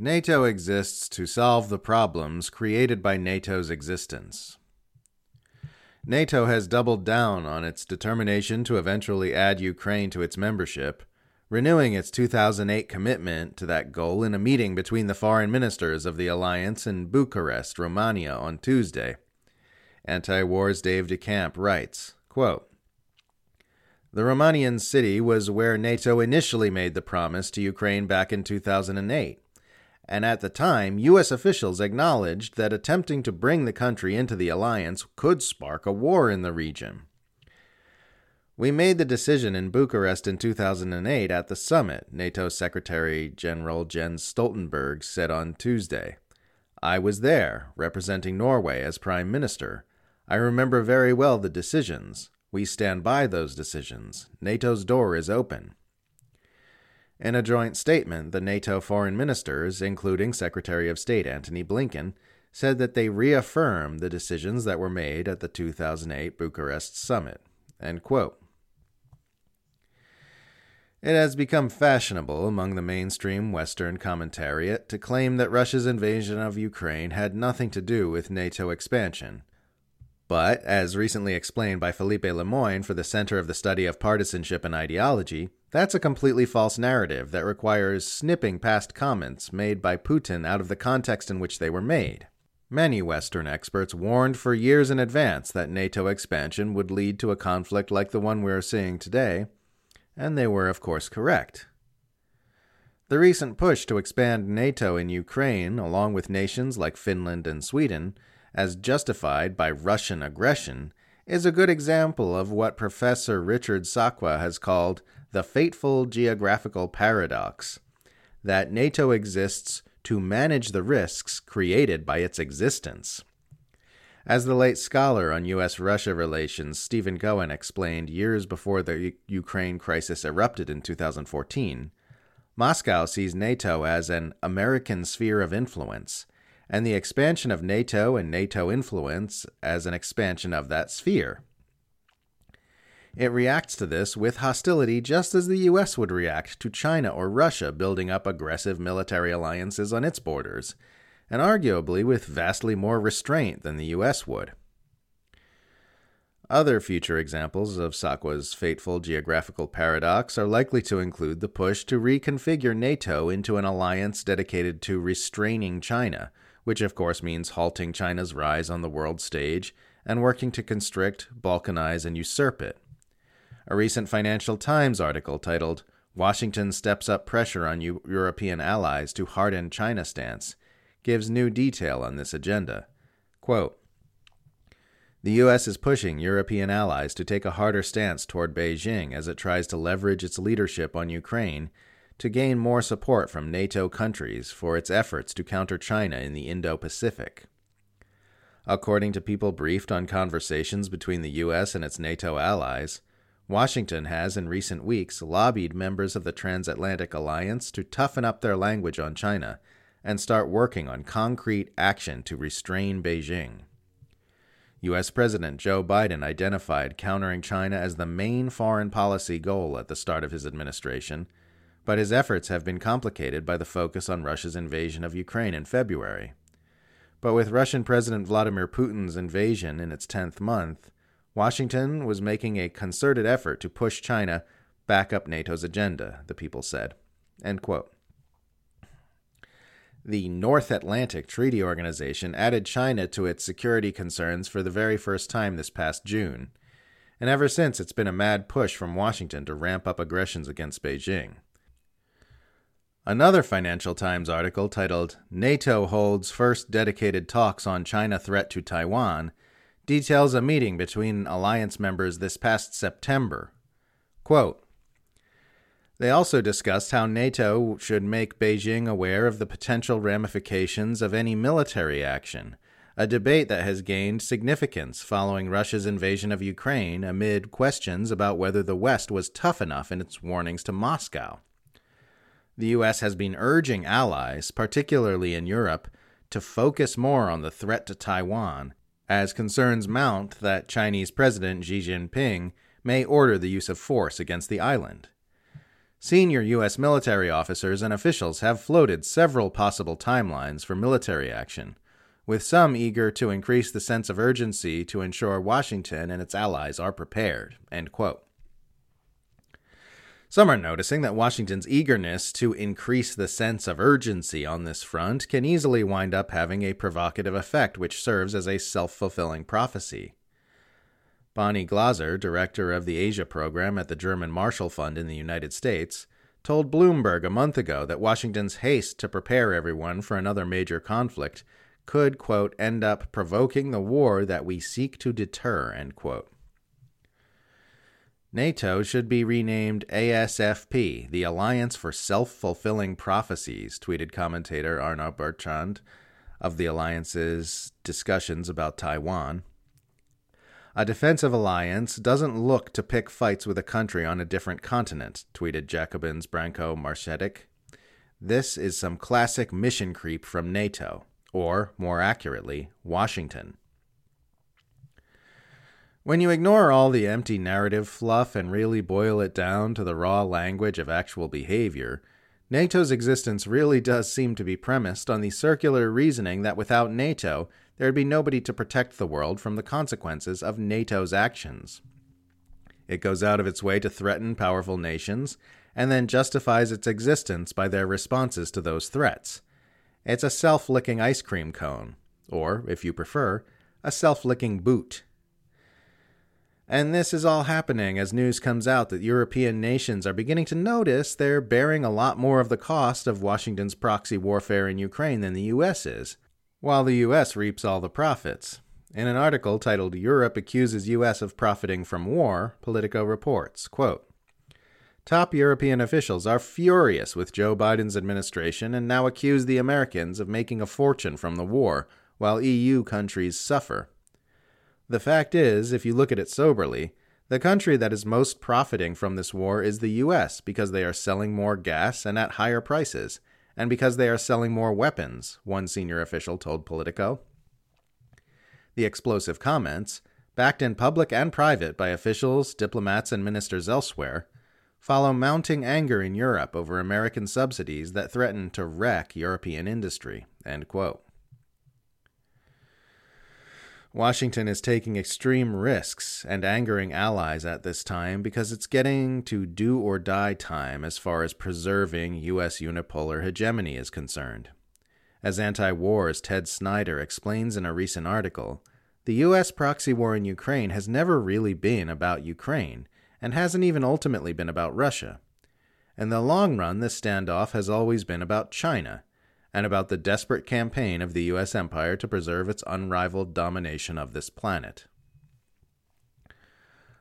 NATO exists to solve the problems created by NATO's existence. NATO has doubled down on its determination to eventually add Ukraine to its membership, renewing its 2008 commitment to that goal in a meeting between the foreign ministers of the alliance in Bucharest, Romania, on Tuesday. Anti War's Dave DeCamp writes quote, The Romanian city was where NATO initially made the promise to Ukraine back in 2008 and at the time, U.S. officials acknowledged that attempting to bring the country into the alliance could spark a war in the region. We made the decision in Bucharest in 2008 at the summit, NATO Secretary General Jens Stoltenberg said on Tuesday. I was there, representing Norway as Prime Minister. I remember very well the decisions. We stand by those decisions. NATO's door is open. In a joint statement, the NATO foreign ministers, including Secretary of State Antony Blinken, said that they reaffirmed the decisions that were made at the 2008 Bucharest summit. It has become fashionable among the mainstream Western commentariat to claim that Russia's invasion of Ukraine had nothing to do with NATO expansion. But, as recently explained by Philippe Lemoine for the Center of the Study of Partisanship and Ideology, that's a completely false narrative that requires snipping past comments made by Putin out of the context in which they were made. Many Western experts warned for years in advance that NATO expansion would lead to a conflict like the one we're seeing today, and they were, of course, correct. The recent push to expand NATO in Ukraine, along with nations like Finland and Sweden, as justified by Russian aggression, is a good example of what Professor Richard Sakwa has called the fateful geographical paradox that NATO exists to manage the risks created by its existence. As the late scholar on U.S. Russia relations Stephen Cohen explained years before the U- Ukraine crisis erupted in 2014, Moscow sees NATO as an American sphere of influence, and the expansion of NATO and NATO influence as an expansion of that sphere. It reacts to this with hostility just as the US would react to China or Russia building up aggressive military alliances on its borders, and arguably with vastly more restraint than the US would. Other future examples of Sakwa's fateful geographical paradox are likely to include the push to reconfigure NATO into an alliance dedicated to restraining China, which of course means halting China's rise on the world stage and working to constrict, balkanize, and usurp it. A recent Financial Times article titled, Washington Steps Up Pressure on U- European Allies to Harden China Stance, gives new detail on this agenda. Quote, the U.S. is pushing European allies to take a harder stance toward Beijing as it tries to leverage its leadership on Ukraine to gain more support from NATO countries for its efforts to counter China in the Indo Pacific. According to people briefed on conversations between the U.S. and its NATO allies, Washington has, in recent weeks, lobbied members of the Transatlantic Alliance to toughen up their language on China and start working on concrete action to restrain Beijing. U.S. President Joe Biden identified countering China as the main foreign policy goal at the start of his administration, but his efforts have been complicated by the focus on Russia's invasion of Ukraine in February. But with Russian President Vladimir Putin's invasion in its 10th month, Washington was making a concerted effort to push China back up NATO's agenda, the people said. The North Atlantic Treaty Organization added China to its security concerns for the very first time this past June, and ever since it's been a mad push from Washington to ramp up aggressions against Beijing. Another Financial Times article titled NATO Holds First Dedicated Talks on China Threat to Taiwan details a meeting between alliance members this past September. Quote, they also discussed how NATO should make Beijing aware of the potential ramifications of any military action, a debate that has gained significance following Russia's invasion of Ukraine amid questions about whether the West was tough enough in its warnings to Moscow. The U.S. has been urging allies, particularly in Europe, to focus more on the threat to Taiwan as concerns mount that Chinese President Xi Jinping may order the use of force against the island. Senior U.S. military officers and officials have floated several possible timelines for military action, with some eager to increase the sense of urgency to ensure Washington and its allies are prepared. Some are noticing that Washington's eagerness to increase the sense of urgency on this front can easily wind up having a provocative effect which serves as a self fulfilling prophecy. Bonnie Glaser, director of the Asia program at the German Marshall Fund in the United States, told Bloomberg a month ago that Washington's haste to prepare everyone for another major conflict could, quote, end up provoking the war that we seek to deter, end quote. NATO should be renamed ASFP, the Alliance for Self Fulfilling Prophecies, tweeted commentator Arnaud Bertrand of the alliance's discussions about Taiwan. A defensive alliance doesn't look to pick fights with a country on a different continent, tweeted Jacobin's Branko Marcetic. This is some classic mission creep from NATO, or, more accurately, Washington. When you ignore all the empty narrative fluff and really boil it down to the raw language of actual behavior, NATO's existence really does seem to be premised on the circular reasoning that without NATO, there would be nobody to protect the world from the consequences of NATO's actions. It goes out of its way to threaten powerful nations and then justifies its existence by their responses to those threats. It's a self licking ice cream cone, or, if you prefer, a self licking boot. And this is all happening as news comes out that European nations are beginning to notice they're bearing a lot more of the cost of Washington's proxy warfare in Ukraine than the US is, while the US reaps all the profits. In an article titled Europe Accuses US of Profiting from War, Politico reports, quote, Top European officials are furious with Joe Biden's administration and now accuse the Americans of making a fortune from the war, while EU countries suffer. The fact is, if you look at it soberly, the country that is most profiting from this war is the US because they are selling more gas and at higher prices, and because they are selling more weapons, one senior official told Politico. The explosive comments, backed in public and private by officials, diplomats, and ministers elsewhere, follow mounting anger in Europe over American subsidies that threaten to wreck European industry. End quote. Washington is taking extreme risks and angering allies at this time because it's getting to do or die time as far as preserving U.S. unipolar hegemony is concerned. As anti war's Ted Snyder explains in a recent article, the U.S. proxy war in Ukraine has never really been about Ukraine and hasn't even ultimately been about Russia. In the long run, this standoff has always been about China and about the desperate campaign of the U.S. empire to preserve its unrivaled domination of this planet.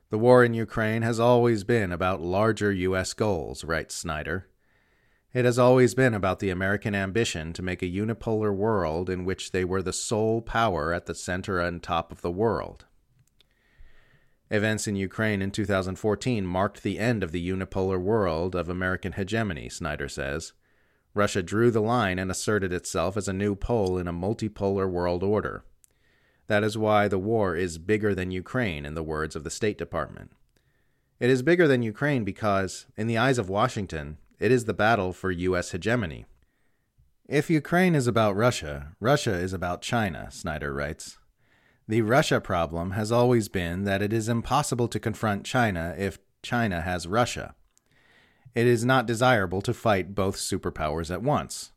The war in Ukraine has always been about larger U.S. goals, writes Snyder. It has always been about the American ambition to make a unipolar world in which they were the sole power at the center and top of the world. Events in Ukraine in 2014 marked the end of the unipolar world of American hegemony, Snyder says. Russia drew the line and asserted itself as a new pole in a multipolar world order. That is why the war is bigger than Ukraine, in the words of the State Department. It is bigger than Ukraine because, in the eyes of Washington, it is the battle for U.S. hegemony. If Ukraine is about Russia, Russia is about China, Snyder writes. The Russia problem has always been that it is impossible to confront China if China has Russia it is not desirable to fight both superpowers at once.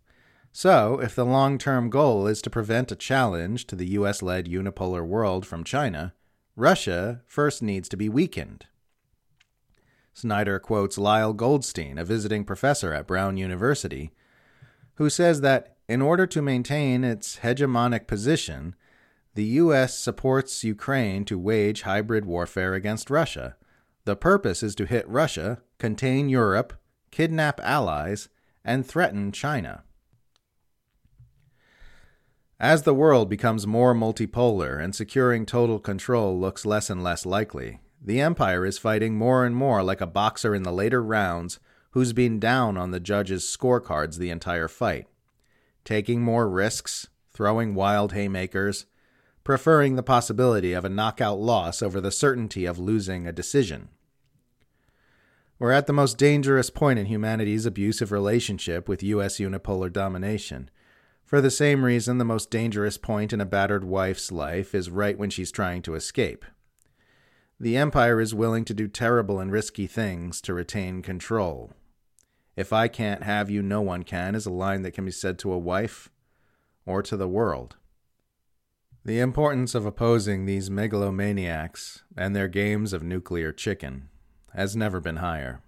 So, if the long term goal is to prevent a challenge to the US led unipolar world from China, Russia first needs to be weakened. Snyder quotes Lyle Goldstein, a visiting professor at Brown University, who says that in order to maintain its hegemonic position, the U.S. supports Ukraine to wage hybrid warfare against Russia. The purpose is to hit Russia contain Europe, kidnap allies, and threaten China. As the world becomes more multipolar and securing total control looks less and less likely, the Empire is fighting more and more like a boxer in the later rounds who's been down on the judge's scorecards the entire fight, taking more risks, throwing wild haymakers, preferring the possibility of a knockout loss over the certainty of losing a decision. We're at the most dangerous point in humanity's abusive relationship with U.S. unipolar domination. For the same reason, the most dangerous point in a battered wife's life is right when she's trying to escape. The Empire is willing to do terrible and risky things to retain control. If I can't have you, no one can, is a line that can be said to a wife or to the world. The importance of opposing these megalomaniacs and their games of nuclear chicken has never been higher.